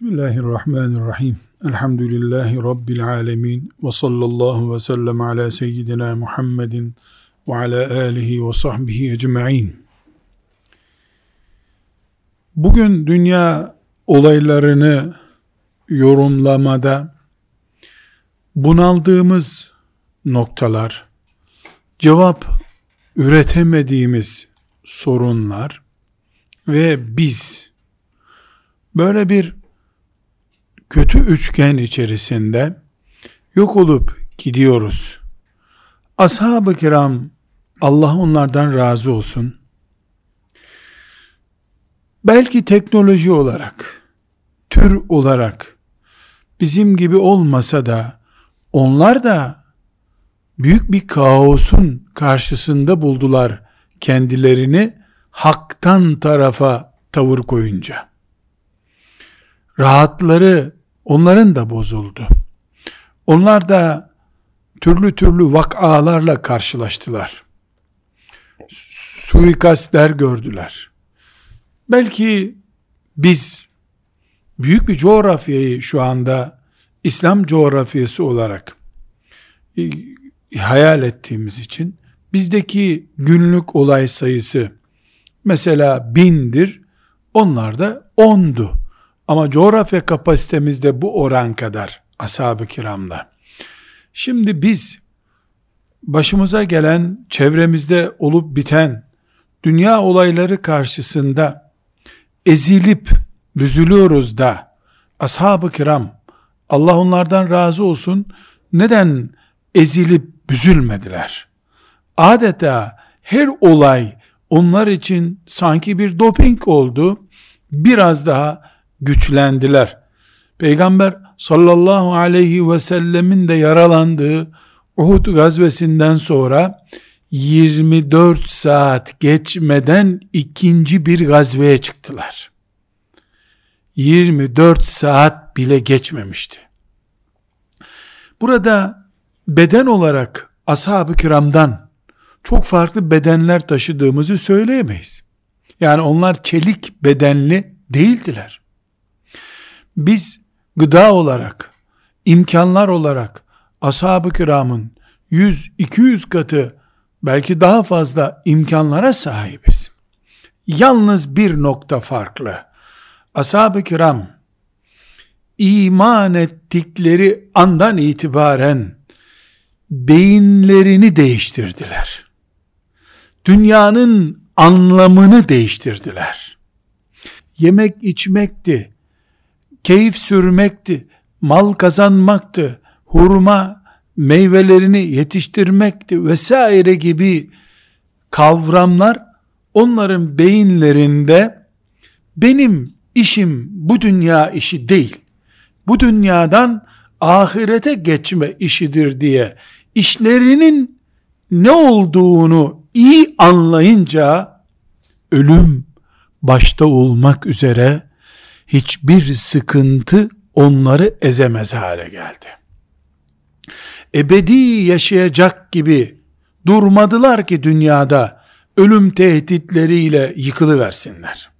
Bismillahirrahmanirrahim. Elhamdülillahi Rabbil alemin. Ve sallallahu ve sellem ala seyyidina Muhammedin ve ala alihi ve sahbihi ecma'in. Bugün dünya olaylarını yorumlamada bunaldığımız noktalar, cevap üretemediğimiz sorunlar ve biz böyle bir kötü üçgen içerisinde yok olup gidiyoruz. Ashab-ı kiram Allah onlardan razı olsun. Belki teknoloji olarak, tür olarak bizim gibi olmasa da onlar da büyük bir kaosun karşısında buldular kendilerini haktan tarafa tavır koyunca. Rahatları onların da bozuldu. Onlar da türlü türlü vakalarla karşılaştılar. Suikastler gördüler. Belki biz büyük bir coğrafyayı şu anda İslam coğrafyası olarak e, hayal ettiğimiz için bizdeki günlük olay sayısı mesela bindir, onlar da ondu. Ama coğrafya kapasitemizde bu oran kadar ashab-ı kiramla. Şimdi biz başımıza gelen, çevremizde olup biten dünya olayları karşısında ezilip büzülüyoruz da ashab-ı kiram Allah onlardan razı olsun neden ezilip büzülmediler? Adeta her olay onlar için sanki bir doping oldu. Biraz daha güçlendiler. Peygamber sallallahu aleyhi ve sellemin de yaralandığı Uhud gazvesinden sonra 24 saat geçmeden ikinci bir gazveye çıktılar. 24 saat bile geçmemişti. Burada beden olarak ashab-ı kiramdan çok farklı bedenler taşıdığımızı söyleyemeyiz. Yani onlar çelik bedenli değildiler. Biz gıda olarak, imkanlar olarak ashab-ı kiramın 100-200 katı belki daha fazla imkanlara sahibiz. Yalnız bir nokta farklı. Ashab-ı kiram iman ettikleri andan itibaren beyinlerini değiştirdiler. Dünyanın anlamını değiştirdiler. Yemek içmekti, keyif sürmekti, mal kazanmaktı, hurma meyvelerini yetiştirmekti vesaire gibi kavramlar onların beyinlerinde benim işim bu dünya işi değil. Bu dünyadan ahirete geçme işidir diye işlerinin ne olduğunu iyi anlayınca ölüm başta olmak üzere hiçbir sıkıntı onları ezemez hale geldi. Ebedi yaşayacak gibi durmadılar ki dünyada ölüm tehditleriyle yıkılıversinler.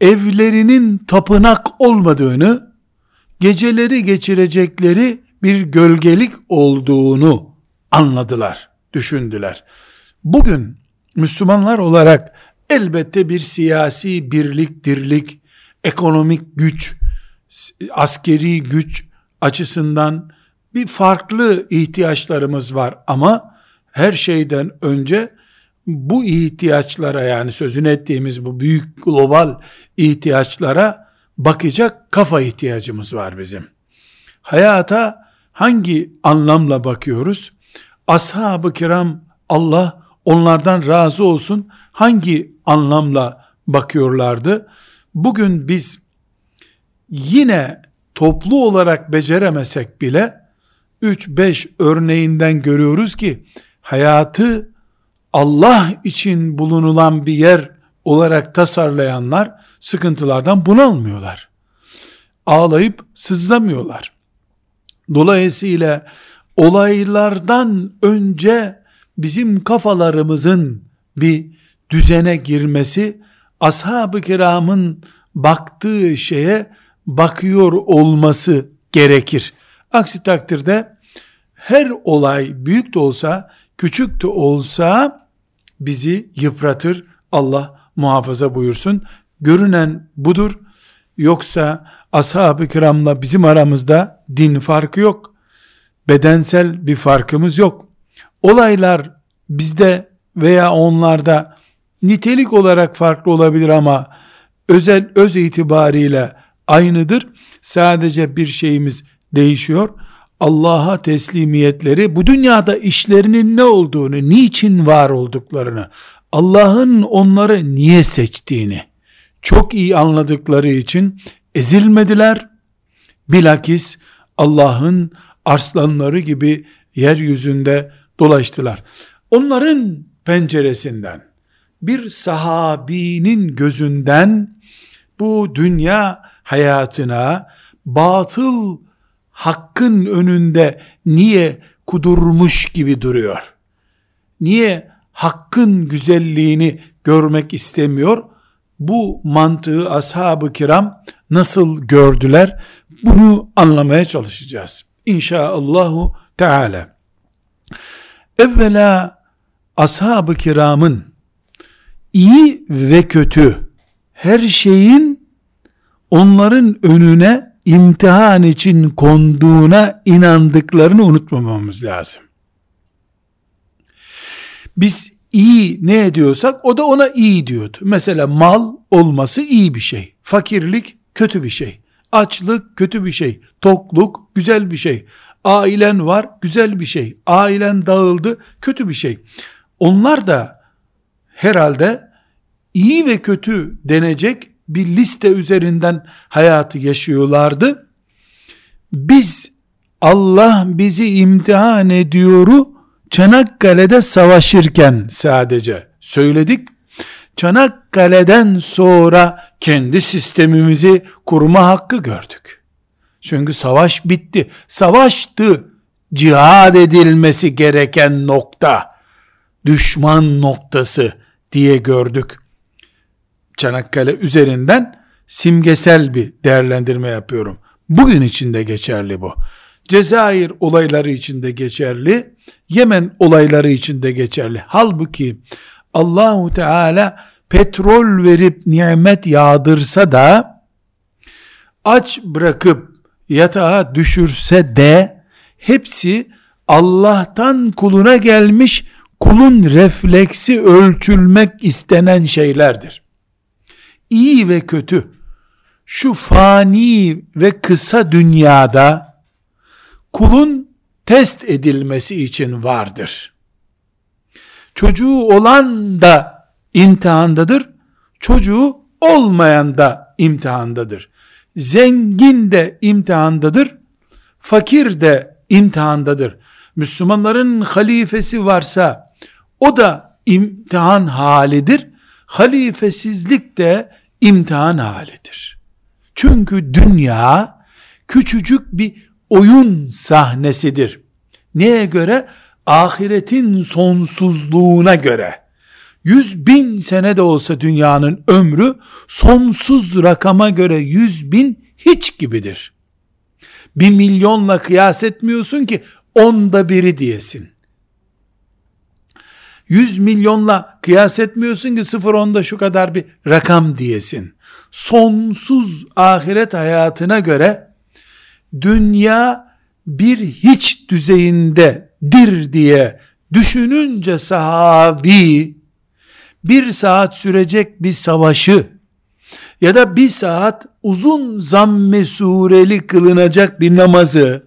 Evlerinin tapınak olmadığını, geceleri geçirecekleri bir gölgelik olduğunu anladılar, düşündüler. Bugün Müslümanlar olarak elbette bir siyasi birlik, dirlik, ekonomik güç, askeri güç açısından bir farklı ihtiyaçlarımız var ama her şeyden önce bu ihtiyaçlara yani sözünü ettiğimiz bu büyük global ihtiyaçlara bakacak kafa ihtiyacımız var bizim. Hayata hangi anlamla bakıyoruz? Ashab-ı kiram Allah onlardan razı olsun hangi anlamla bakıyorlardı? Bugün biz yine toplu olarak beceremesek bile 3-5 örneğinden görüyoruz ki hayatı Allah için bulunulan bir yer olarak tasarlayanlar sıkıntılardan bunalmıyorlar. Ağlayıp sızlamıyorlar. Dolayısıyla olaylardan önce bizim kafalarımızın bir düzene girmesi ashab-ı kiramın baktığı şeye bakıyor olması gerekir. Aksi takdirde her olay büyük de olsa, küçük de olsa bizi yıpratır. Allah muhafaza buyursun. Görünen budur. Yoksa ashab-ı kiramla bizim aramızda din farkı yok. Bedensel bir farkımız yok. Olaylar bizde veya onlarda nitelik olarak farklı olabilir ama özel öz itibariyle aynıdır. Sadece bir şeyimiz değişiyor. Allah'a teslimiyetleri bu dünyada işlerinin ne olduğunu, niçin var olduklarını, Allah'ın onları niye seçtiğini çok iyi anladıkları için ezilmediler. Bilakis Allah'ın arslanları gibi yeryüzünde dolaştılar. Onların penceresinden bir sahabinin gözünden bu dünya hayatına batıl hakkın önünde niye kudurmuş gibi duruyor? Niye hakkın güzelliğini görmek istemiyor? Bu mantığı ashab-ı kiram nasıl gördüler? Bunu anlamaya çalışacağız. İnşaallahu Teala. Evvela ashab-ı kiramın iyi ve kötü her şeyin onların önüne imtihan için konduğuna inandıklarını unutmamamız lazım. Biz iyi ne ediyorsak o da ona iyi diyordu. Mesela mal olması iyi bir şey. Fakirlik kötü bir şey. Açlık kötü bir şey. Tokluk güzel bir şey. Ailen var güzel bir şey. Ailen dağıldı kötü bir şey. Onlar da herhalde iyi ve kötü denecek bir liste üzerinden hayatı yaşıyorlardı. Biz Allah bizi imtihan ediyoru Çanakkale'de savaşırken sadece söyledik. Çanakkale'den sonra kendi sistemimizi kurma hakkı gördük. Çünkü savaş bitti. Savaştı. Cihad edilmesi gereken nokta. Düşman noktası diye gördük. Çanakkale üzerinden simgesel bir değerlendirme yapıyorum. Bugün içinde geçerli bu. Cezayir olayları içinde geçerli, Yemen olayları içinde geçerli. Halbuki Allahu Teala petrol verip nimet yağdırsa da aç bırakıp yatağa düşürse de hepsi Allah'tan kuluna gelmiş kulun refleksi ölçülmek istenen şeylerdir iyi ve kötü, şu fani ve kısa dünyada kulun test edilmesi için vardır. Çocuğu olan da imtihandadır, çocuğu olmayan da imtihandadır. Zengin de imtihandadır, fakir de imtihandadır. Müslümanların halifesi varsa o da imtihan halidir. Halifesizlik de imtihan halidir. Çünkü dünya küçücük bir oyun sahnesidir. Neye göre? Ahiretin sonsuzluğuna göre. Yüz bin sene de olsa dünyanın ömrü sonsuz rakama göre yüz bin hiç gibidir. Bir milyonla kıyas etmiyorsun ki onda biri diyesin. 100 milyonla kıyas etmiyorsun ki sıfır onda şu kadar bir rakam diyesin. Sonsuz ahiret hayatına göre dünya bir hiç düzeyindedir diye düşününce sahabi bir saat sürecek bir savaşı ya da bir saat uzun zamme sureli kılınacak bir namazı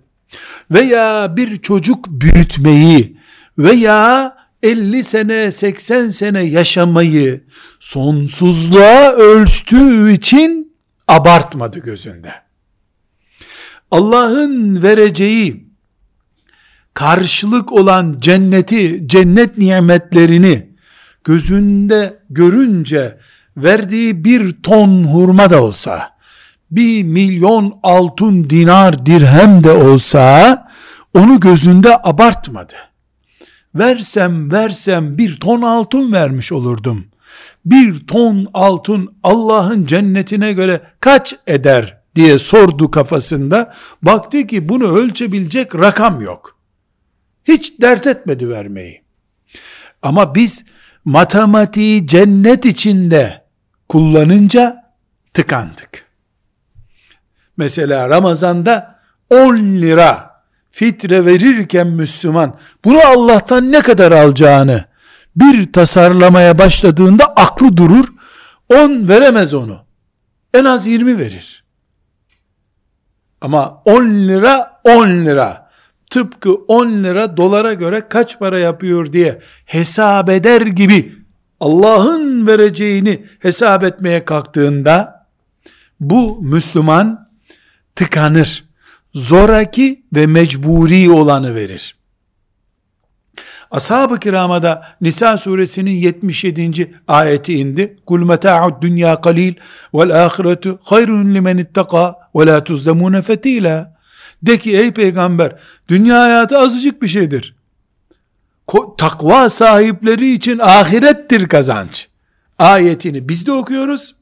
veya bir çocuk büyütmeyi veya 50 sene 80 sene yaşamayı sonsuzluğa ölçtüğü için abartmadı gözünde. Allah'ın vereceği karşılık olan cenneti, cennet nimetlerini gözünde görünce verdiği bir ton hurma da olsa, bir milyon altın dinar dirhem de olsa, onu gözünde abartmadı versem versem bir ton altın vermiş olurdum. bir ton altın Allah'ın cennetine göre kaç eder diye sordu kafasında. Baktı ki bunu ölçebilecek rakam yok. Hiç dert etmedi vermeyi. Ama biz matematiği cennet içinde kullanınca tıkandık. Mesela Ramazan'da 10 lira fitre verirken Müslüman bunu Allah'tan ne kadar alacağını bir tasarlamaya başladığında aklı durur. 10 veremez onu. En az 20 verir. Ama 10 lira 10 lira. Tıpkı 10 lira dolara göre kaç para yapıyor diye hesap eder gibi Allah'ın vereceğini hesap etmeye kalktığında bu Müslüman tıkanır. Zoraki ve mecburi olanı verir. Ashab-ı kirama da Nisa suresinin 77. ayeti indi. Kul meta'ud dünya kalil vel ahiretu hayrun limen ittaka ve la tuzlemune fetila. De ki ey peygamber dünya hayatı azıcık bir şeydir. Takva sahipleri için ahirettir kazanç. Ayetini biz de okuyoruz.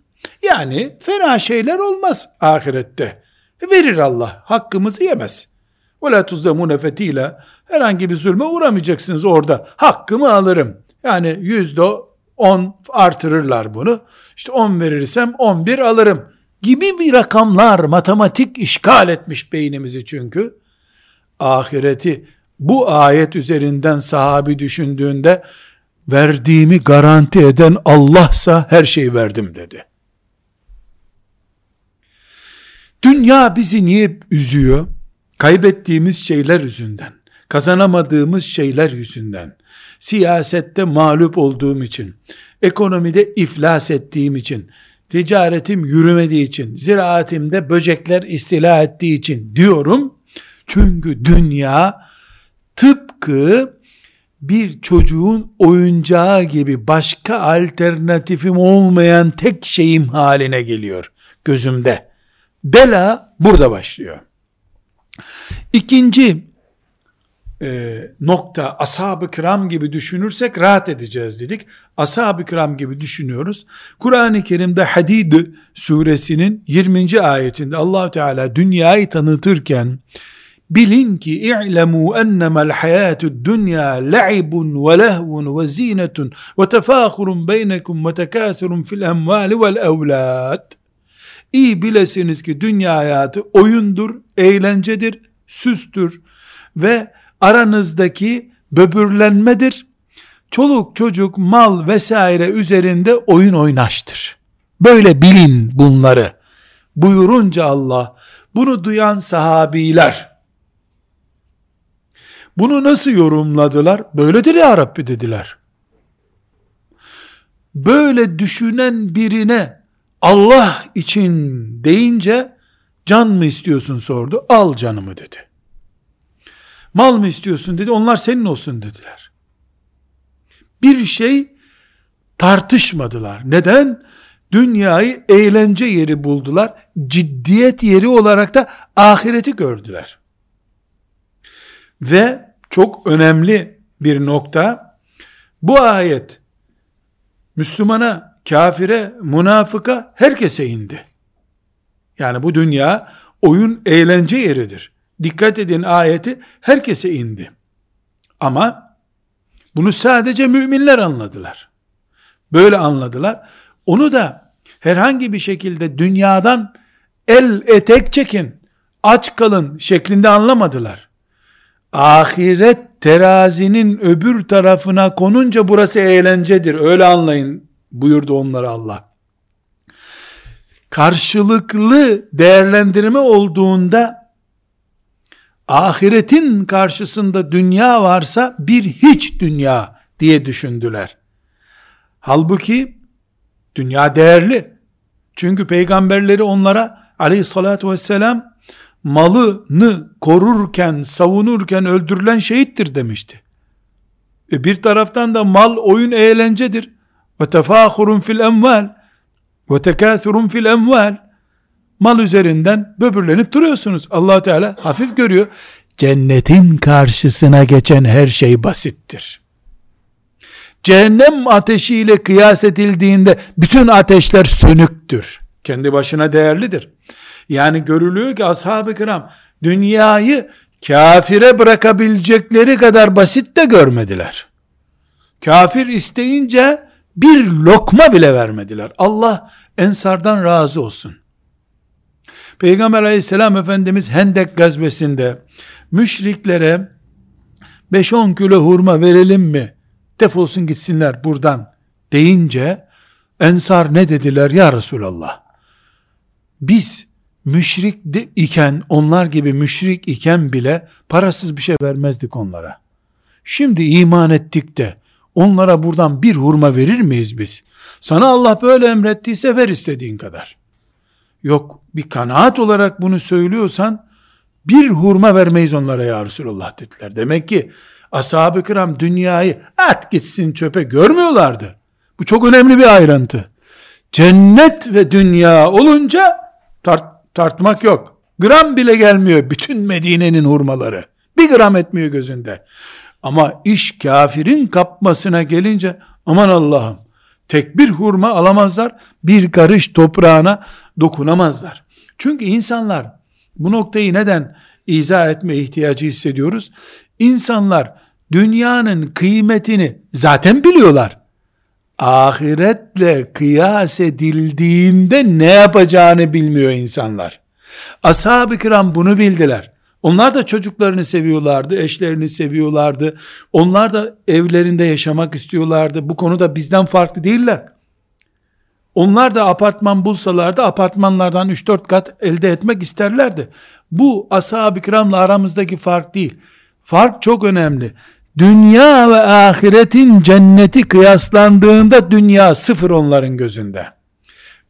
Yani fena şeyler olmaz ahirette. Verir Allah. Hakkımızı yemez. La tuzlemune fetila. Herhangi bir zulme uğramayacaksınız orada. Hakkımı alırım. Yani yüzde on artırırlar bunu. İşte on verirsem on bir alırım. Gibi bir rakamlar matematik işgal etmiş beynimizi çünkü. Ahireti bu ayet üzerinden sahabi düşündüğünde verdiğimi garanti eden Allah'sa her şeyi verdim dedi. Dünya bizi niye üzüyor? Kaybettiğimiz şeyler yüzünden, kazanamadığımız şeyler yüzünden, siyasette mağlup olduğum için, ekonomide iflas ettiğim için, ticaretim yürümediği için, ziraatimde böcekler istila ettiği için diyorum. Çünkü dünya tıpkı bir çocuğun oyuncağı gibi başka alternatifim olmayan tek şeyim haline geliyor gözümde. Bela burada başlıyor. İkinci e, nokta ashab-ı kiram gibi düşünürsek rahat edeceğiz dedik. Ashab-ı kiram gibi düşünüyoruz. Kur'an-ı Kerim'de Hadid suresinin 20. ayetinde allah Teala dünyayı tanıtırken bilin ki i'lemu ennemel hayatü dünya la'ibun ve lehvun ve zinetun ve tefâhurun beynekum ve tekâthurun fil emvâli vel evlâd İyi bilesiniz ki dünya hayatı oyundur, eğlencedir, süstür ve aranızdaki böbürlenmedir. Çoluk çocuk mal vesaire üzerinde oyun oynaştır. Böyle bilin bunları. Buyurunca Allah bunu duyan sahabiler bunu nasıl yorumladılar? Böyledir ya Rabbi dediler. Böyle düşünen birine Allah için deyince can mı istiyorsun sordu. Al canımı dedi. Mal mı istiyorsun dedi. Onlar senin olsun dediler. Bir şey tartışmadılar. Neden? Dünyayı eğlence yeri buldular. Ciddiyet yeri olarak da ahireti gördüler. Ve çok önemli bir nokta bu ayet Müslümana, kafire, münafıka herkese indi. Yani bu dünya oyun eğlence yeridir. Dikkat edin ayeti herkese indi. Ama bunu sadece müminler anladılar. Böyle anladılar. Onu da herhangi bir şekilde dünyadan el etek çekin, aç kalın şeklinde anlamadılar. Ahiret terazinin öbür tarafına konunca burası eğlencedir. Öyle anlayın buyurdu onlara Allah. Karşılıklı değerlendirme olduğunda ahiretin karşısında dünya varsa bir hiç dünya diye düşündüler. Halbuki dünya değerli. Çünkü peygamberleri onlara aleyhissalatü vesselam malını korurken, savunurken öldürülen şehittir demişti. E bir taraftan da mal oyun eğlencedir. Ve tefahurun fil emval ve tekâthurun fil emval mal üzerinden böbürlenip duruyorsunuz. allah Teala hafif görüyor. Cennetin karşısına geçen her şey basittir. cehennem ateşiyle kıyas edildiğinde bütün ateşler sönüktür. Kendi başına değerlidir. Yani görülüyor ki ashab-ı kiram dünyayı kafire bırakabilecekleri kadar basit de görmediler. Kafir isteyince bir lokma bile vermediler. Allah ensardan razı olsun. Peygamber aleyhisselam Efendimiz Hendek gazvesinde müşriklere 5-10 kilo hurma verelim mi? Defolsun gitsinler buradan deyince ensar ne dediler ya Resulallah? Biz müşrik iken onlar gibi müşrik iken bile parasız bir şey vermezdik onlara. Şimdi iman ettik de onlara buradan bir hurma verir miyiz biz? Sana Allah böyle emrettiyse ver istediğin kadar. Yok bir kanaat olarak bunu söylüyorsan bir hurma vermeyiz onlara ya Resulullah dediler. Demek ki ashab-ı kiram dünyayı at gitsin çöpe görmüyorlardı. Bu çok önemli bir ayrıntı. Cennet ve dünya olunca tart, tartmak yok. Gram bile gelmiyor bütün Medine'nin hurmaları. Bir gram etmiyor gözünde. Ama iş kafirin kapmasına gelince aman Allah'ım tek bir hurma alamazlar. Bir karış toprağına dokunamazlar. Çünkü insanlar bu noktayı neden izah etme ihtiyacı hissediyoruz? İnsanlar dünyanın kıymetini zaten biliyorlar. Ahiretle kıyas edildiğinde ne yapacağını bilmiyor insanlar. Ashab-ı kiram bunu bildiler. Onlar da çocuklarını seviyorlardı, eşlerini seviyorlardı. Onlar da evlerinde yaşamak istiyorlardı. Bu konuda bizden farklı değiller. Onlar da apartman bulsalardı apartmanlardan 3-4 kat elde etmek isterlerdi. Bu ashab-ı kiramla aramızdaki fark değil. Fark çok önemli. Dünya ve ahiretin cenneti kıyaslandığında dünya sıfır onların gözünde.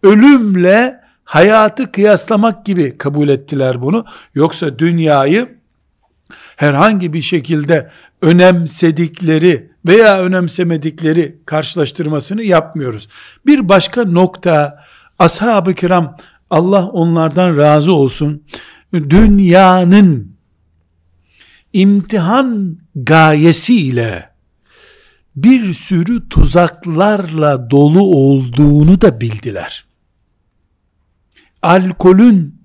Ölümle hayatı kıyaslamak gibi kabul ettiler bunu. Yoksa dünyayı herhangi bir şekilde önemsedikleri veya önemsemedikleri karşılaştırmasını yapmıyoruz. Bir başka nokta ashab-ı kiram Allah onlardan razı olsun. Dünyanın imtihan gayesiyle bir sürü tuzaklarla dolu olduğunu da bildiler. Alkolün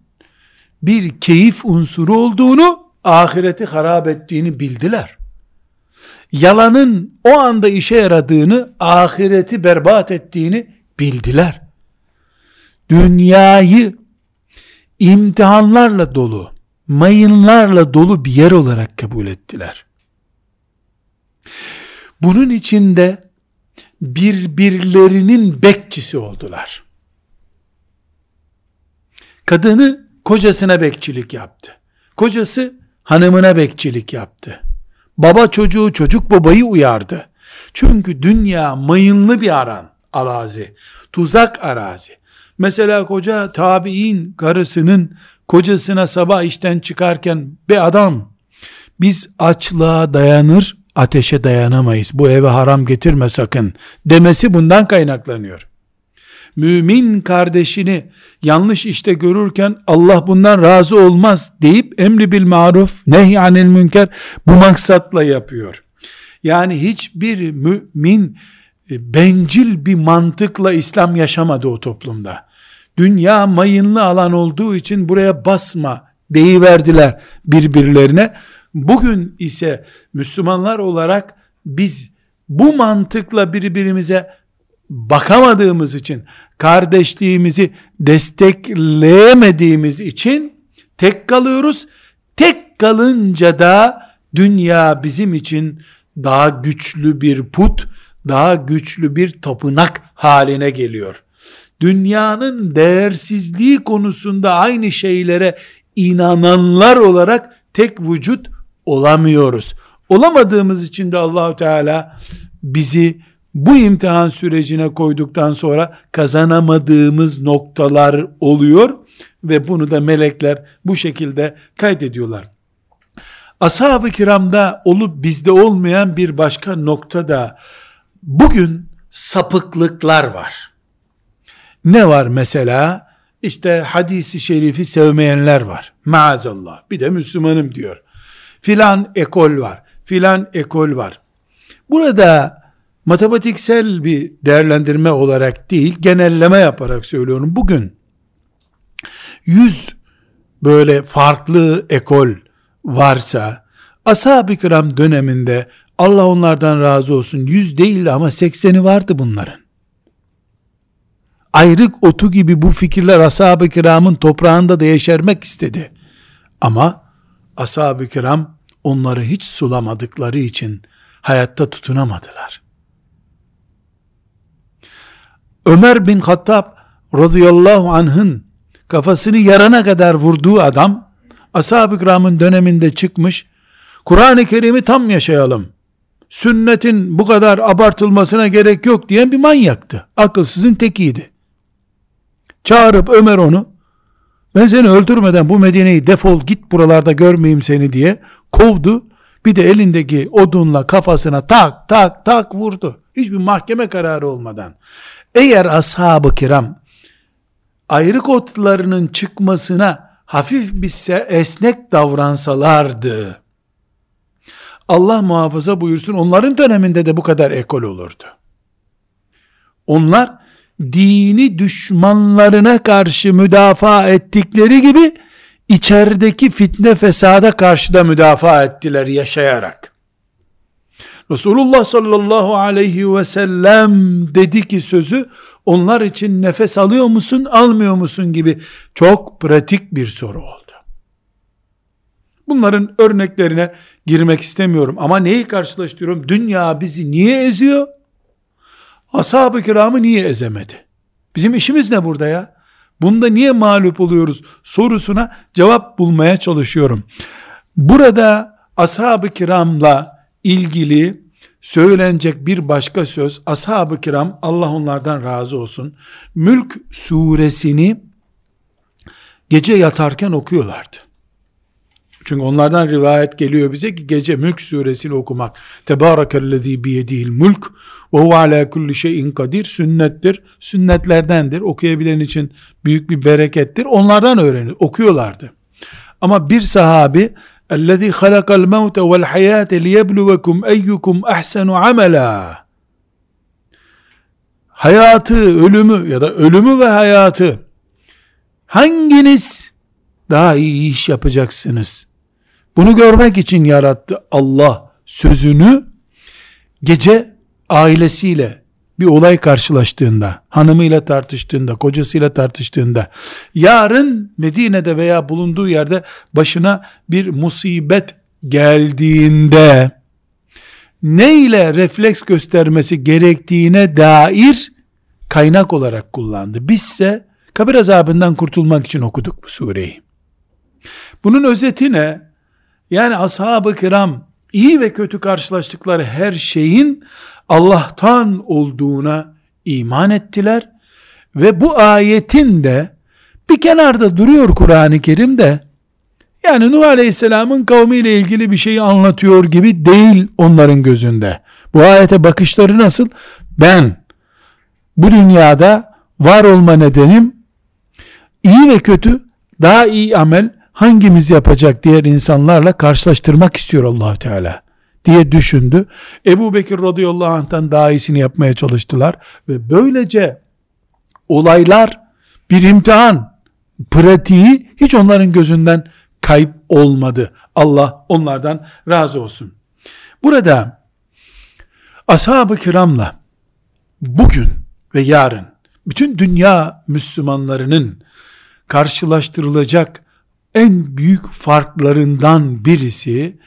bir keyif unsuru olduğunu, ahireti harap ettiğini bildiler yalanın o anda işe yaradığını, ahireti berbat ettiğini bildiler. Dünyayı imtihanlarla dolu, mayınlarla dolu bir yer olarak kabul ettiler. Bunun içinde birbirlerinin bekçisi oldular. Kadını kocasına bekçilik yaptı. Kocası hanımına bekçilik yaptı. Baba çocuğu çocuk babayı uyardı. Çünkü dünya mayınlı bir aran, arazi, tuzak arazi. Mesela koca tabi'in karısının kocasına sabah işten çıkarken be adam biz açlığa dayanır ateşe dayanamayız bu eve haram getirme sakın demesi bundan kaynaklanıyor mümin kardeşini yanlış işte görürken Allah bundan razı olmaz deyip emri bil maruf nehyanil münker bu maksatla yapıyor. Yani hiçbir mümin e, bencil bir mantıkla İslam yaşamadı o toplumda. Dünya mayınlı alan olduğu için buraya basma deyiverdiler birbirlerine. Bugün ise Müslümanlar olarak biz bu mantıkla birbirimize bakamadığımız için, kardeşliğimizi destekleyemediğimiz için tek kalıyoruz. Tek kalınca da dünya bizim için daha güçlü bir put, daha güçlü bir tapınak haline geliyor. Dünyanın değersizliği konusunda aynı şeylere inananlar olarak tek vücut olamıyoruz. Olamadığımız için de Allahu Teala bizi bu imtihan sürecine koyduktan sonra kazanamadığımız noktalar oluyor ve bunu da melekler bu şekilde kaydediyorlar. Ashab-ı kiramda olup bizde olmayan bir başka nokta da bugün sapıklıklar var. Ne var mesela? İşte hadisi şerifi sevmeyenler var. Maazallah. Bir de Müslümanım diyor. Filan ekol var. Filan ekol var. Burada matematiksel bir değerlendirme olarak değil, genelleme yaparak söylüyorum. Bugün 100 böyle farklı ekol varsa, ashab-ı kiram döneminde Allah onlardan razı olsun 100 değil ama 80'i vardı bunların. Ayrık otu gibi bu fikirler ashab-ı kiramın toprağında da yeşermek istedi. Ama ashab-ı kiram onları hiç sulamadıkları için hayatta tutunamadılar. Ömer bin Hattab radıyallahu anh'ın kafasını yarana kadar vurduğu adam ashab-ı kiramın döneminde çıkmış Kur'an-ı Kerim'i tam yaşayalım. Sünnetin bu kadar abartılmasına gerek yok diyen bir manyaktı. Akılsızın tekiydi. Çağırıp Ömer onu ben seni öldürmeden bu Medine'yi defol git buralarda görmeyeyim seni diye kovdu. Bir de elindeki odunla kafasına tak tak tak vurdu. Hiçbir mahkeme kararı olmadan. Eğer ashab-ı kiram ayrık otlarının çıkmasına hafif bir esnek davransalardı, Allah muhafaza buyursun onların döneminde de bu kadar ekol olurdu. Onlar dini düşmanlarına karşı müdafaa ettikleri gibi içerideki fitne fesada karşı da müdafaa ettiler yaşayarak. Resulullah sallallahu aleyhi ve sellem dedi ki sözü onlar için nefes alıyor musun almıyor musun gibi çok pratik bir soru oldu. Bunların örneklerine girmek istemiyorum ama neyi karşılaştırıyorum? Dünya bizi niye eziyor? Ashab-ı kiramı niye ezemedi? Bizim işimiz ne burada ya? Bunda niye mağlup oluyoruz sorusuna cevap bulmaya çalışıyorum. Burada ashab-ı kiramla ilgili söylenecek bir başka söz ashab-ı kiram Allah onlardan razı olsun Mülk suresini gece yatarken okuyorlardı. Çünkü onlardan rivayet geliyor bize ki gece Mülk suresini okumak. Tebârekellezî biyedihil mülk ve huve alâ kulli şeyin kadir sünnettir. Sünnetlerdendir. Okuyabilen için büyük bir berekettir. Onlardan öğrenir. Okuyorlardı. Ama bir sahabi اَلَّذ۪ي خَلَقَ الْمَوْتَ وَالْحَيَاةَ لِيَبْلُوَكُمْ اَيُّكُمْ اَحْسَنُ عَمَلًا Hayatı, ölümü ya da ölümü ve hayatı hanginiz daha iyi iş yapacaksınız bunu görmek için yarattı Allah sözünü gece ailesiyle bir olay karşılaştığında, hanımıyla tartıştığında, kocasıyla tartıştığında, yarın Medine'de veya bulunduğu yerde başına bir musibet geldiğinde, ne ile refleks göstermesi gerektiğine dair kaynak olarak kullandı. Bizse kabir azabından kurtulmak için okuduk bu sureyi. Bunun özeti ne? Yani ashab-ı kiram iyi ve kötü karşılaştıkları her şeyin Allah'tan olduğuna iman ettiler ve bu ayetin de bir kenarda duruyor Kur'an-ı Kerim'de yani Nuh Aleyhisselam'ın kavmiyle ilgili bir şeyi anlatıyor gibi değil onların gözünde. Bu ayete bakışları nasıl? Ben bu dünyada var olma nedenim iyi ve kötü daha iyi amel hangimiz yapacak diğer insanlarla karşılaştırmak istiyor allah Teala diye düşündü. Ebu Bekir radıyallahu anh'tan daha iyisini yapmaya çalıştılar ve böylece olaylar bir imtihan pratiği hiç onların gözünden kayıp olmadı. Allah onlardan razı olsun. Burada ashab-ı kiramla bugün ve yarın bütün dünya Müslümanlarının karşılaştırılacak en büyük farklarından birisi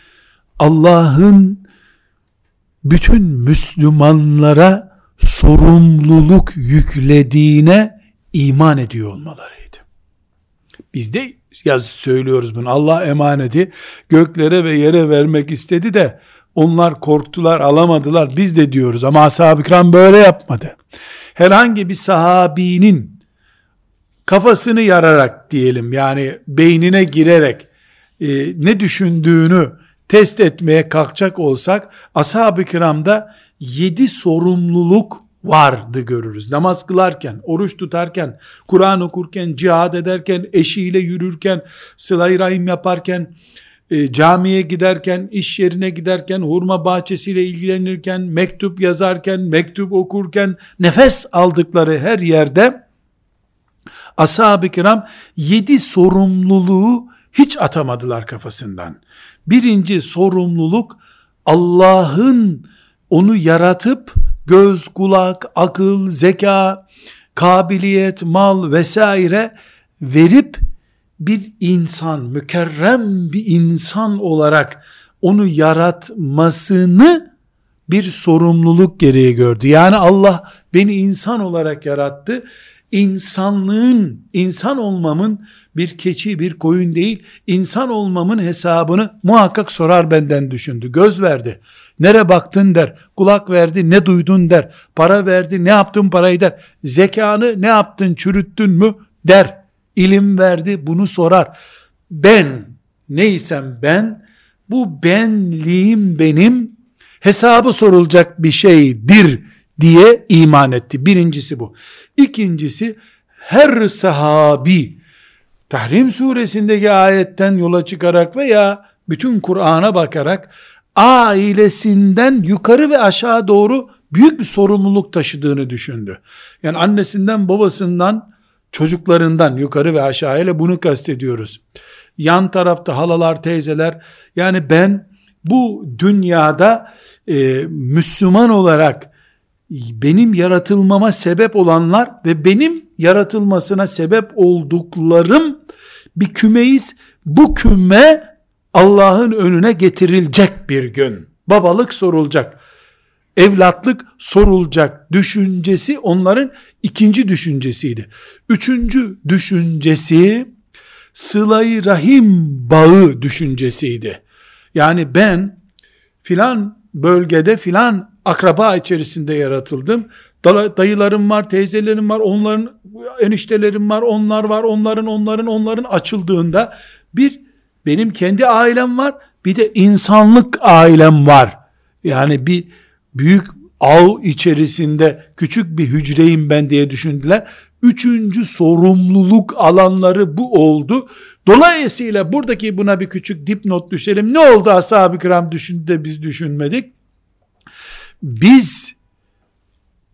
Allah'ın bütün Müslümanlara sorumluluk yüklediğine iman ediyor olmalarıydı. Biz de yaz söylüyoruz bunu. Allah emaneti göklere ve yere vermek istedi de onlar korktular, alamadılar. Biz de diyoruz ama ashab-ı kiram böyle yapmadı. Herhangi bir sahabinin kafasını yararak diyelim yani beynine girerek e, ne düşündüğünü test etmeye kalkacak olsak ashab-ı kiramda yedi sorumluluk vardı görürüz. Namaz kılarken, oruç tutarken, Kur'an okurken, cihad ederken, eşiyle yürürken, sıla rahim yaparken, e, camiye giderken, iş yerine giderken, hurma bahçesiyle ilgilenirken, mektup yazarken, mektup okurken, nefes aldıkları her yerde ashab-ı kiram yedi sorumluluğu hiç atamadılar kafasından. Birinci sorumluluk Allah'ın onu yaratıp göz, kulak, akıl, zeka, kabiliyet, mal vesaire verip bir insan, mükerrem bir insan olarak onu yaratmasını bir sorumluluk gereği gördü. Yani Allah beni insan olarak yarattı. İnsanlığın, insan olmamın bir keçi, bir koyun değil, insan olmamın hesabını muhakkak sorar benden düşündü. Göz verdi. Nere baktın der. Kulak verdi ne duydun der. Para verdi ne yaptın parayı der. Zekanı ne yaptın çürüttün mü der. İlim verdi bunu sorar. Ben neysem ben bu benliğim benim hesabı sorulacak bir şeydir diye iman etti. Birincisi bu. İkincisi her sahabi Tahrim suresindeki ayetten yola çıkarak veya bütün Kur'an'a bakarak ailesinden yukarı ve aşağı doğru büyük bir sorumluluk taşıdığını düşündü. Yani annesinden, babasından, çocuklarından yukarı ve aşağı ile bunu kastediyoruz. Yan tarafta halalar, teyzeler yani ben bu dünyada e, Müslüman olarak benim yaratılmama sebep olanlar ve benim yaratılmasına sebep olduklarım bir kümeyiz. Bu küme Allah'ın önüne getirilecek bir gün. Babalık sorulacak. Evlatlık sorulacak düşüncesi onların ikinci düşüncesiydi. Üçüncü düşüncesi sılayı rahim bağı düşüncesiydi. Yani ben filan bölgede filan akraba içerisinde yaratıldım. Dayılarım var, teyzelerim var, onların eniştelerim var, onlar var, onların onların onların açıldığında bir benim kendi ailem var, bir de insanlık ailem var. Yani bir büyük ağ içerisinde küçük bir hücreyim ben diye düşündüler. Üçüncü sorumluluk alanları bu oldu. Dolayısıyla buradaki buna bir küçük dipnot düşelim. Ne oldu ashab-ı kiram düşündü de biz düşünmedik? Biz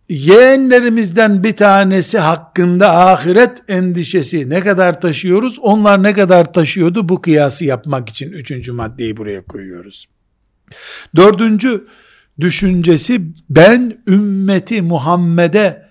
yeğenlerimizden bir tanesi hakkında ahiret endişesi ne kadar taşıyoruz? Onlar ne kadar taşıyordu? Bu kıyası yapmak için üçüncü maddeyi buraya koyuyoruz. Dördüncü düşüncesi ben ümmeti Muhammed'e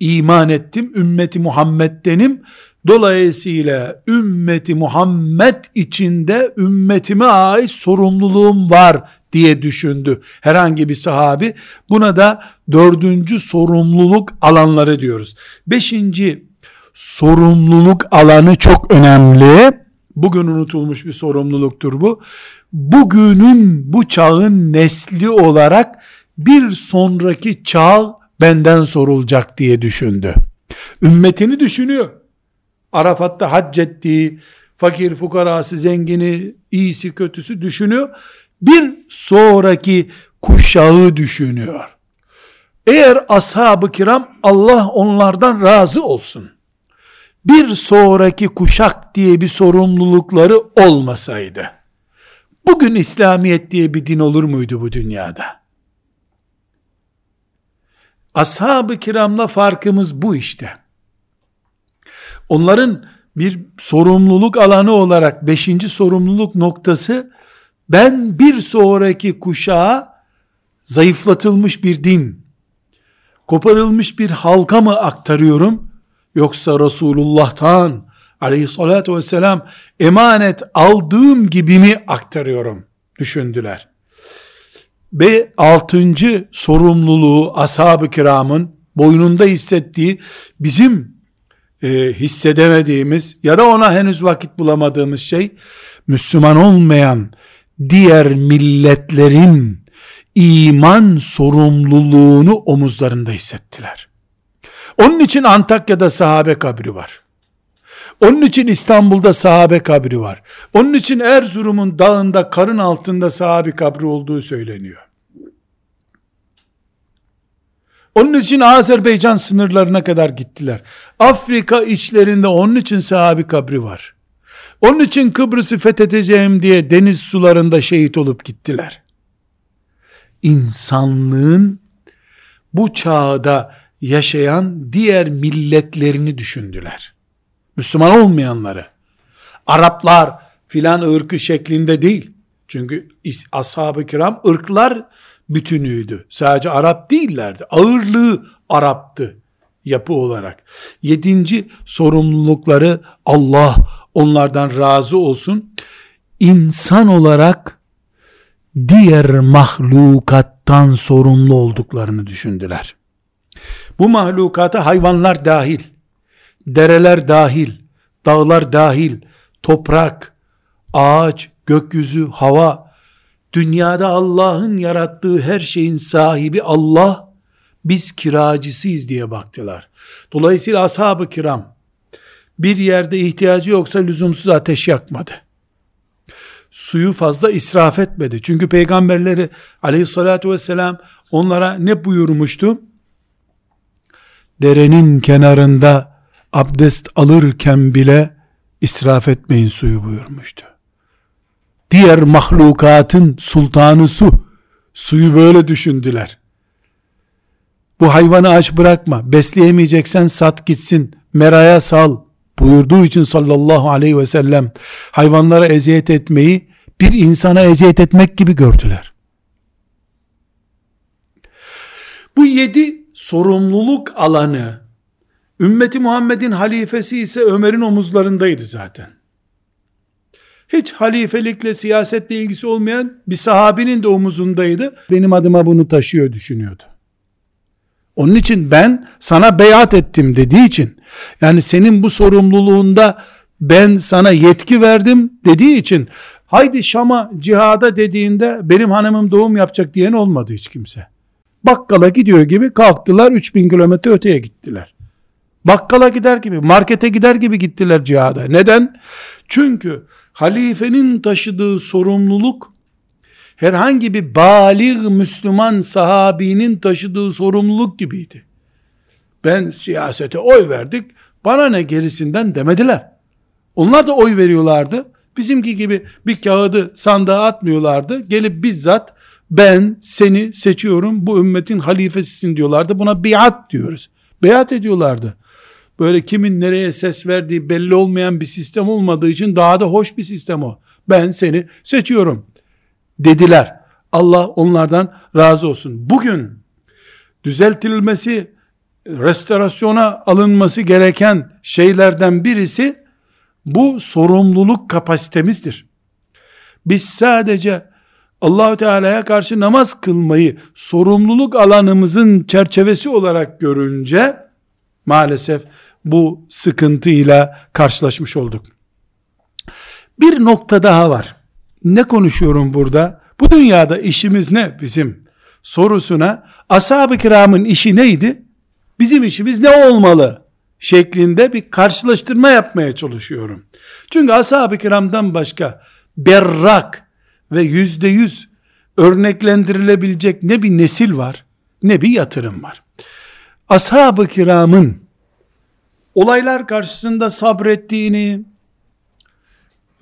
iman ettim. Ümmeti Muhammed'denim. Dolayısıyla ümmeti Muhammed içinde ümmetime ait sorumluluğum var diye düşündü herhangi bir sahabi. Buna da dördüncü sorumluluk alanları diyoruz. Beşinci sorumluluk alanı çok önemli. Bugün unutulmuş bir sorumluluktur bu. Bugünün bu çağın nesli olarak bir sonraki çağ benden sorulacak diye düşündü. Ümmetini düşünüyor. Arafat'ta hac ettiği, fakir fukarası, zengini, iyisi kötüsü düşünüyor bir sonraki kuşağı düşünüyor. Eğer ashab-ı kiram Allah onlardan razı olsun. Bir sonraki kuşak diye bir sorumlulukları olmasaydı, bugün İslamiyet diye bir din olur muydu bu dünyada? Ashab-ı kiramla farkımız bu işte. Onların bir sorumluluk alanı olarak beşinci sorumluluk noktası ben bir sonraki kuşağa zayıflatılmış bir din, koparılmış bir halka mı aktarıyorum, yoksa Resulullah'tan aleyhissalatü vesselam emanet aldığım gibi mi aktarıyorum düşündüler. Ve altıncı sorumluluğu ashab-ı kiramın boynunda hissettiği bizim e, hissedemediğimiz ya da ona henüz vakit bulamadığımız şey Müslüman olmayan diğer milletlerin iman sorumluluğunu omuzlarında hissettiler. Onun için Antakya'da sahabe kabri var. Onun için İstanbul'da sahabe kabri var. Onun için Erzurum'un dağında karın altında sahabe kabri olduğu söyleniyor. Onun için Azerbaycan sınırlarına kadar gittiler. Afrika içlerinde onun için sahabi kabri var. Onun için Kıbrıs'ı fethedeceğim diye deniz sularında şehit olup gittiler. İnsanlığın bu çağda yaşayan diğer milletlerini düşündüler. Müslüman olmayanları. Araplar filan ırkı şeklinde değil. Çünkü ashab-ı kiram ırklar bütünüydü. Sadece Arap değillerdi. Ağırlığı Arap'tı yapı olarak. Yedinci sorumlulukları Allah onlardan razı olsun. İnsan olarak diğer mahlukattan sorumlu olduklarını düşündüler. Bu mahlukata hayvanlar dahil, dereler dahil, dağlar dahil, toprak, ağaç, gökyüzü, hava, dünyada Allah'ın yarattığı her şeyin sahibi Allah, biz kiracısıyız diye baktılar. Dolayısıyla ashab-ı kiram, bir yerde ihtiyacı yoksa lüzumsuz ateş yakmadı. Suyu fazla israf etmedi. Çünkü peygamberleri aleyhissalatü vesselam onlara ne buyurmuştu? Derenin kenarında abdest alırken bile israf etmeyin suyu buyurmuştu. Diğer mahlukatın sultanı su. Suyu böyle düşündüler. Bu hayvanı aç bırakma. Besleyemeyeceksen sat gitsin. Meraya sal buyurduğu için sallallahu aleyhi ve sellem hayvanlara eziyet etmeyi bir insana eziyet etmek gibi gördüler. Bu yedi sorumluluk alanı ümmeti Muhammed'in halifesi ise Ömer'in omuzlarındaydı zaten. Hiç halifelikle siyasetle ilgisi olmayan bir sahabinin de omuzundaydı. Benim adıma bunu taşıyor düşünüyordu. Onun için ben sana beyat ettim dediği için yani senin bu sorumluluğunda ben sana yetki verdim dediği için haydi Şam'a cihada dediğinde benim hanımım doğum yapacak diyen olmadı hiç kimse. Bakkala gidiyor gibi kalktılar 3000 kilometre öteye gittiler. Bakkala gider gibi, markete gider gibi gittiler cihada. Neden? Çünkü halifenin taşıdığı sorumluluk herhangi bir balik Müslüman sahabinin taşıdığı sorumluluk gibiydi. Ben siyasete oy verdik, bana ne gerisinden demediler. Onlar da oy veriyorlardı. Bizimki gibi bir kağıdı sandığa atmıyorlardı. Gelip bizzat ben seni seçiyorum bu ümmetin halifesisin diyorlardı. Buna biat diyoruz. Beyat ediyorlardı. Böyle kimin nereye ses verdiği belli olmayan bir sistem olmadığı için daha da hoş bir sistem o. Ben seni seçiyorum dediler. Allah onlardan razı olsun. Bugün düzeltilmesi, restorasyona alınması gereken şeylerden birisi bu sorumluluk kapasitemizdir. Biz sadece Allahü Teala'ya karşı namaz kılmayı sorumluluk alanımızın çerçevesi olarak görünce maalesef bu sıkıntıyla karşılaşmış olduk. Bir nokta daha var. Ne konuşuyorum burada? Bu dünyada işimiz ne bizim? Sorusuna ashab-ı kiramın işi neydi? Bizim işimiz ne olmalı? Şeklinde bir karşılaştırma yapmaya çalışıyorum. Çünkü ashab-ı kiramdan başka berrak ve yüzde yüz örneklendirilebilecek ne bir nesil var ne bir yatırım var. Ashab-ı kiramın olaylar karşısında sabrettiğini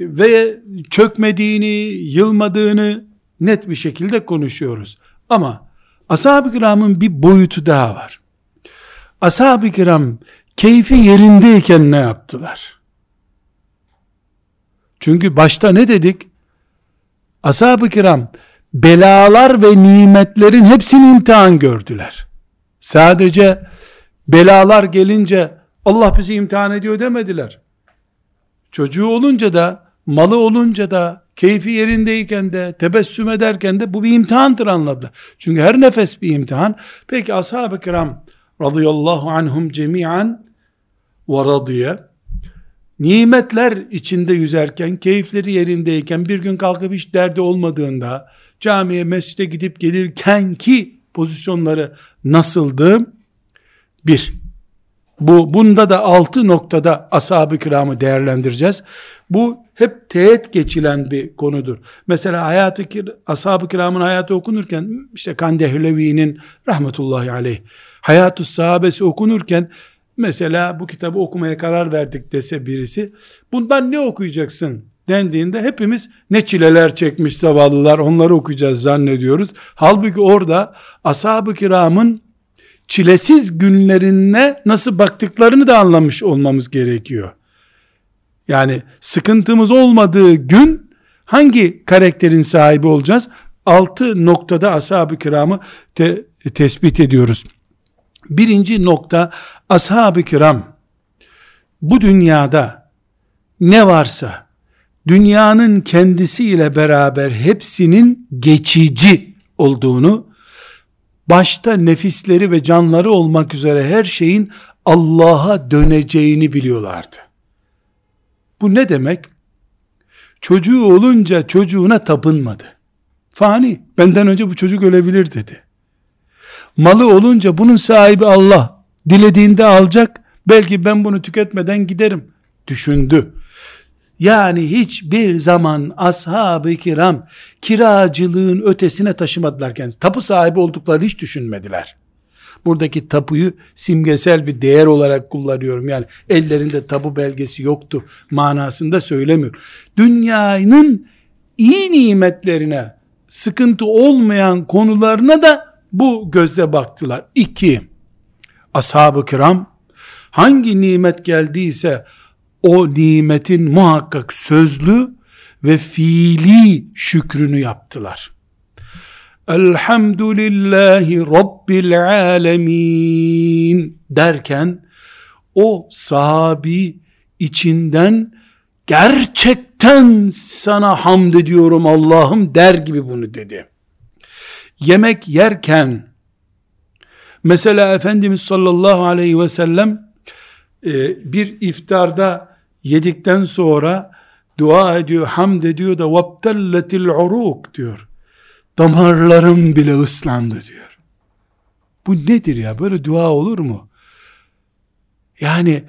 ve çökmediğini, yılmadığını net bir şekilde konuşuyoruz. Ama ashab-ı kiramın bir boyutu daha var. Ashab-ı kiram keyfi yerindeyken ne yaptılar? Çünkü başta ne dedik? Ashab-ı kiram belalar ve nimetlerin hepsini imtihan gördüler. Sadece belalar gelince Allah bizi imtihan ediyor demediler. Çocuğu olunca da, malı olunca da, keyfi yerindeyken de, tebessüm ederken de bu bir imtihandır anladılar. Çünkü her nefes bir imtihan. Peki ashab-ı kiram radıyallahu anhum cemiyen ve radiye nimetler içinde yüzerken, keyifleri yerindeyken, bir gün kalkıp hiç derdi olmadığında, camiye, mescide gidip gelirken ki pozisyonları nasıldı? Bir, bu bunda da altı noktada ashab-ı kiramı değerlendireceğiz. Bu hep teğet geçilen bir konudur. Mesela hayatı ashab-ı kiramın hayatı okunurken işte Kandehlevi'nin rahmetullahi aleyh hayatü sahabesi okunurken mesela bu kitabı okumaya karar verdik dese birisi, bundan ne okuyacaksın dendiğinde hepimiz ne çileler çekmiş zavallılar onları okuyacağız zannediyoruz. Halbuki orada ashab-ı kiramın çilesiz günlerine nasıl baktıklarını da anlamış olmamız gerekiyor. Yani sıkıntımız olmadığı gün hangi karakterin sahibi olacağız? Altı noktada ashab-ı kiramı te, tespit ediyoruz. Birinci nokta ashab-ı kiram bu dünyada ne varsa dünyanın kendisiyle beraber hepsinin geçici olduğunu başta nefisleri ve canları olmak üzere her şeyin Allah'a döneceğini biliyorlardı. Bu ne demek? Çocuğu olunca çocuğuna tapınmadı. Fani, benden önce bu çocuk ölebilir dedi. Malı olunca bunun sahibi Allah. Dilediğinde alacak, belki ben bunu tüketmeden giderim. Düşündü. Yani hiçbir zaman ashab-ı kiram kiracılığın ötesine taşımadılar kendisi. Tapu sahibi olduklarını hiç düşünmediler. Buradaki tapuyu simgesel bir değer olarak kullanıyorum. Yani ellerinde tapu belgesi yoktu manasında söylemiyorum. Dünyanın iyi nimetlerine, sıkıntı olmayan konularına da bu gözle baktılar. İki, ashab-ı kiram hangi nimet geldiyse o nimetin muhakkak sözlü ve fiili şükrünü yaptılar. Elhamdülillahi Rabbil alemin derken o sahabi içinden gerçekten sana hamd ediyorum Allah'ım der gibi bunu dedi. Yemek yerken mesela Efendimiz sallallahu aleyhi ve sellem e, bir iftarda yedikten sonra dua ediyor, hamd ediyor da vabtelletil uruk diyor. Damarlarım bile ıslandı diyor. Bu nedir ya? Böyle dua olur mu? Yani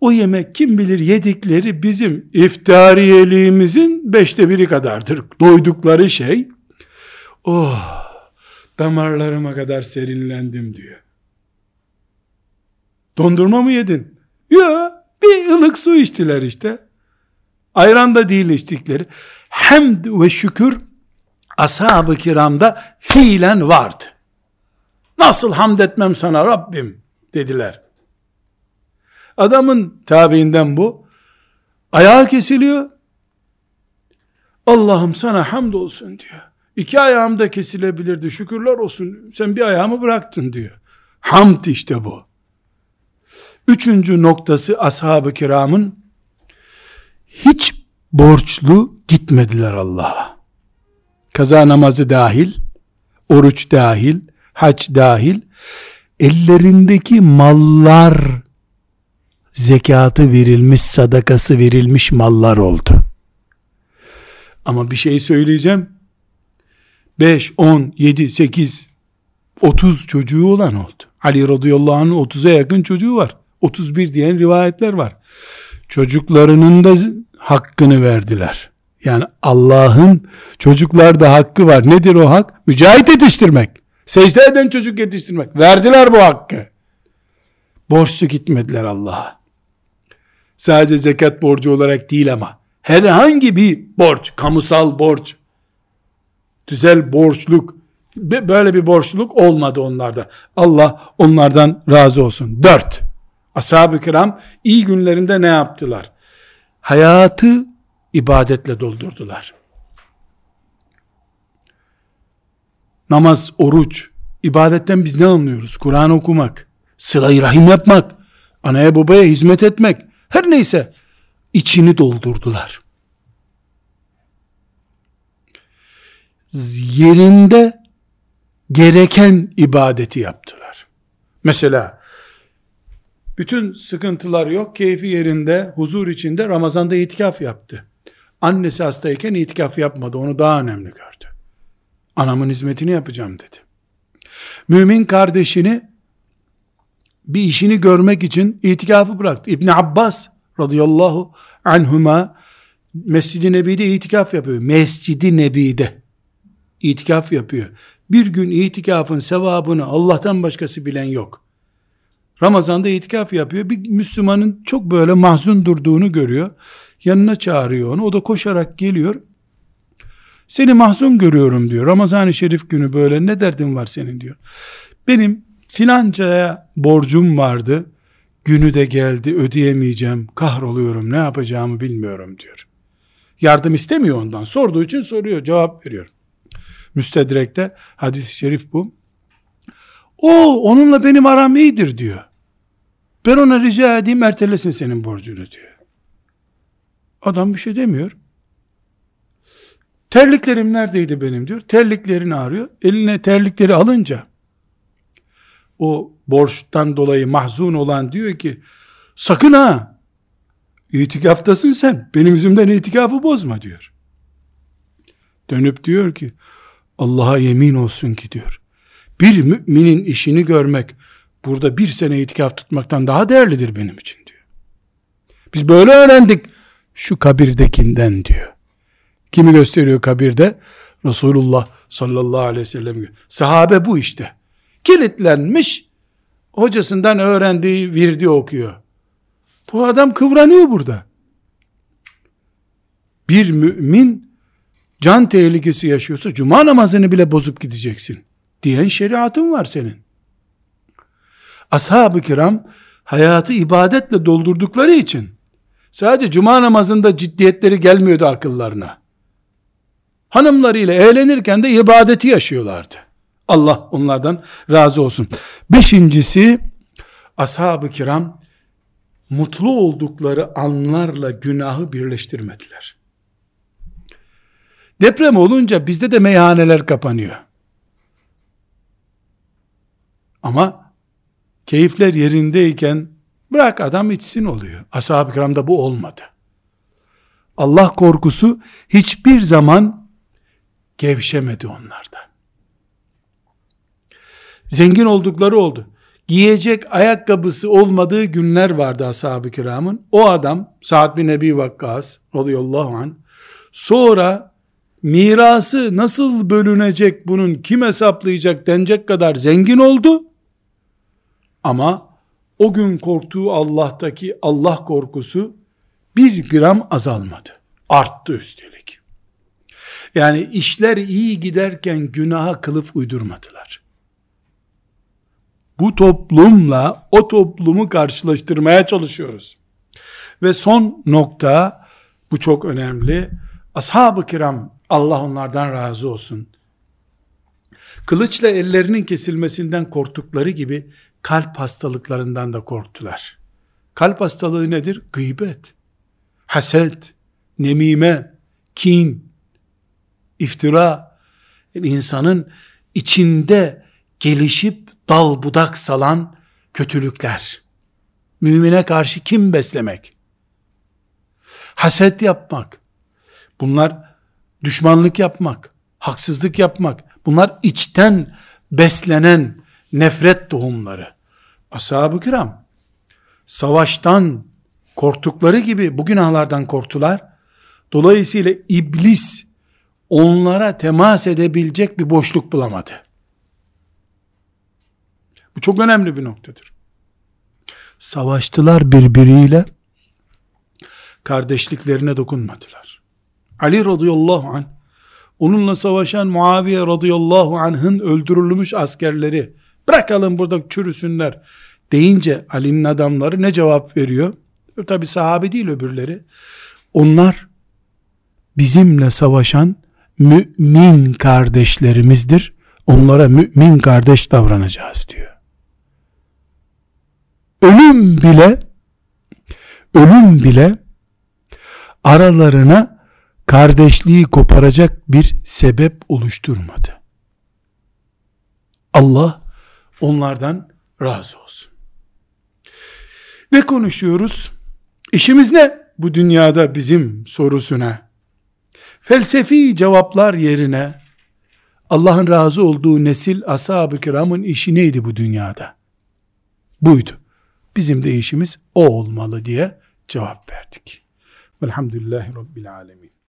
o yemek kim bilir yedikleri bizim iftariyeliğimizin beşte biri kadardır. Doydukları şey, oh damarlarıma kadar serinlendim diyor. Dondurma mı yedin? Ya bir ılık su içtiler işte. Ayran da değil içtikleri. Hamd ve şükür ashab-ı kiramda fiilen vardı. Nasıl hamd etmem sana Rabbim dediler. Adamın tabiinden bu. Ayağı kesiliyor. Allah'ım sana hamd olsun diyor. İki ayağım da kesilebilirdi. Şükürler olsun. Sen bir ayağımı bıraktın diyor. Hamd işte bu. Üçüncü noktası ashab-ı kiramın hiç borçlu gitmediler Allah'a. Kaza namazı dahil, oruç dahil, hac dahil, ellerindeki mallar zekatı verilmiş, sadakası verilmiş mallar oldu. Ama bir şey söyleyeceğim. 5, 10, 7, 8, 30 çocuğu olan oldu. Ali radıyallahu anh'ın 30'a yakın çocuğu var. 31 diyen rivayetler var. Çocuklarının da hakkını verdiler. Yani Allah'ın çocuklarda hakkı var. Nedir o hak? Mücahit yetiştirmek. Secde eden çocuk yetiştirmek. Verdiler bu hakkı. Borçlu gitmediler Allah'a. Sadece zekat borcu olarak değil ama herhangi bir borç, kamusal borç, güzel borçluk, böyle bir borçluluk olmadı onlarda. Allah onlardan razı olsun. Dört, ashab-ı kiram iyi günlerinde ne yaptılar? Hayatı ibadetle doldurdular. Namaz, oruç, ibadetten biz ne anlıyoruz? Kur'an okumak, sıla rahim yapmak, anaya babaya hizmet etmek, her neyse içini doldurdular. Yerinde gereken ibadeti yaptılar. Mesela bütün sıkıntılar yok, keyfi yerinde, huzur içinde Ramazan'da itikaf yaptı. Annesi hastayken itikaf yapmadı, onu daha önemli gördü. Anamın hizmetini yapacağım dedi. Mümin kardeşini bir işini görmek için itikafı bıraktı. İbn Abbas radıyallahu anhuma Mescid-i Nebi'de itikaf yapıyor. Mescid-i Nebi'de itikaf yapıyor. Bir gün itikafın sevabını Allah'tan başkası bilen yok. Ramazan'da itikaf yapıyor. Bir Müslümanın çok böyle mahzun durduğunu görüyor. Yanına çağırıyor onu. O da koşarak geliyor. Seni mahzun görüyorum diyor. Ramazan-ı Şerif günü böyle ne derdin var senin diyor. Benim filancaya borcum vardı. Günü de geldi ödeyemeyeceğim. Kahroluyorum ne yapacağımı bilmiyorum diyor. Yardım istemiyor ondan. Sorduğu için soruyor cevap veriyor. Müstedrek'te hadis-i şerif bu. O onunla benim aram iyidir diyor. Ben ona rica edeyim ertelesin senin borcunu diyor. Adam bir şey demiyor. Terliklerim neredeydi benim diyor. Terliklerini arıyor. Eline terlikleri alınca o borçtan dolayı mahzun olan diyor ki sakın ha itikaftasın sen benim yüzümden itikafı bozma diyor. Dönüp diyor ki Allah'a yemin olsun ki diyor bir müminin işini görmek burada bir sene itikaf tutmaktan daha değerlidir benim için diyor. Biz böyle öğrendik şu kabirdekinden diyor. Kimi gösteriyor kabirde? Resulullah sallallahu aleyhi ve sellem. Sahabe bu işte. Kilitlenmiş, hocasından öğrendiği virdi okuyor. Bu adam kıvranıyor burada. Bir mümin can tehlikesi yaşıyorsa cuma namazını bile bozup gideceksin diyen şeriatın var senin. Ashab-ı kiram hayatı ibadetle doldurdukları için sadece cuma namazında ciddiyetleri gelmiyordu akıllarına. Hanımlarıyla eğlenirken de ibadeti yaşıyorlardı. Allah onlardan razı olsun. Beşincisi ashab-ı kiram mutlu oldukları anlarla günahı birleştirmediler. Deprem olunca bizde de meyhaneler kapanıyor. Ama keyifler yerindeyken bırak adam içsin oluyor. Ashab-ı kiramda bu olmadı. Allah korkusu hiçbir zaman gevşemedi onlarda. Zengin oldukları oldu. Giyecek ayakkabısı olmadığı günler vardı ashab-ı kiramın. O adam Sa'd bin Ebi Vakkas radıyallahu anh sonra mirası nasıl bölünecek bunun kim hesaplayacak denecek kadar zengin oldu. Ama o gün korktuğu Allah'taki Allah korkusu bir gram azalmadı. Arttı üstelik. Yani işler iyi giderken günaha kılıf uydurmadılar. Bu toplumla o toplumu karşılaştırmaya çalışıyoruz. Ve son nokta, bu çok önemli. Ashab-ı kiram, Allah onlardan razı olsun. Kılıçla ellerinin kesilmesinden korktukları gibi kalp hastalıklarından da korktular. Kalp hastalığı nedir? Gıybet, haset, nemime, kin, iftira. Yani insanın içinde gelişip dal budak salan kötülükler. Mümine karşı kim beslemek? Haset yapmak. Bunlar düşmanlık yapmak, haksızlık yapmak. Bunlar içten beslenen nefret tohumları. Ashab-ı kiram savaştan korktukları gibi bu günahlardan korktular. Dolayısıyla iblis onlara temas edebilecek bir boşluk bulamadı. Bu çok önemli bir noktadır. Savaştılar birbiriyle, kardeşliklerine dokunmadılar. Ali radıyallahu anh, onunla savaşan Muaviye radıyallahu anh'ın öldürülmüş askerleri, bırakalım burada çürüsünler deyince Ali'nin adamları ne cevap veriyor? Tabi sahabe değil öbürleri. Onlar bizimle savaşan mümin kardeşlerimizdir. Onlara mümin kardeş davranacağız diyor. Ölüm bile ölüm bile aralarına kardeşliği koparacak bir sebep oluşturmadı. Allah onlardan razı olsun. Ne konuşuyoruz? İşimiz ne bu dünyada bizim sorusuna? Felsefi cevaplar yerine Allah'ın razı olduğu nesil ashab-ı kiramın işi neydi bu dünyada? Buydu. Bizim de işimiz o olmalı diye cevap verdik. Velhamdülillahi Rabbil Alemin.